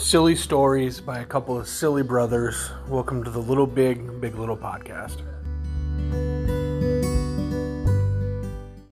silly stories by a couple of silly brothers. Welcome to the Little Big, Big Little podcast.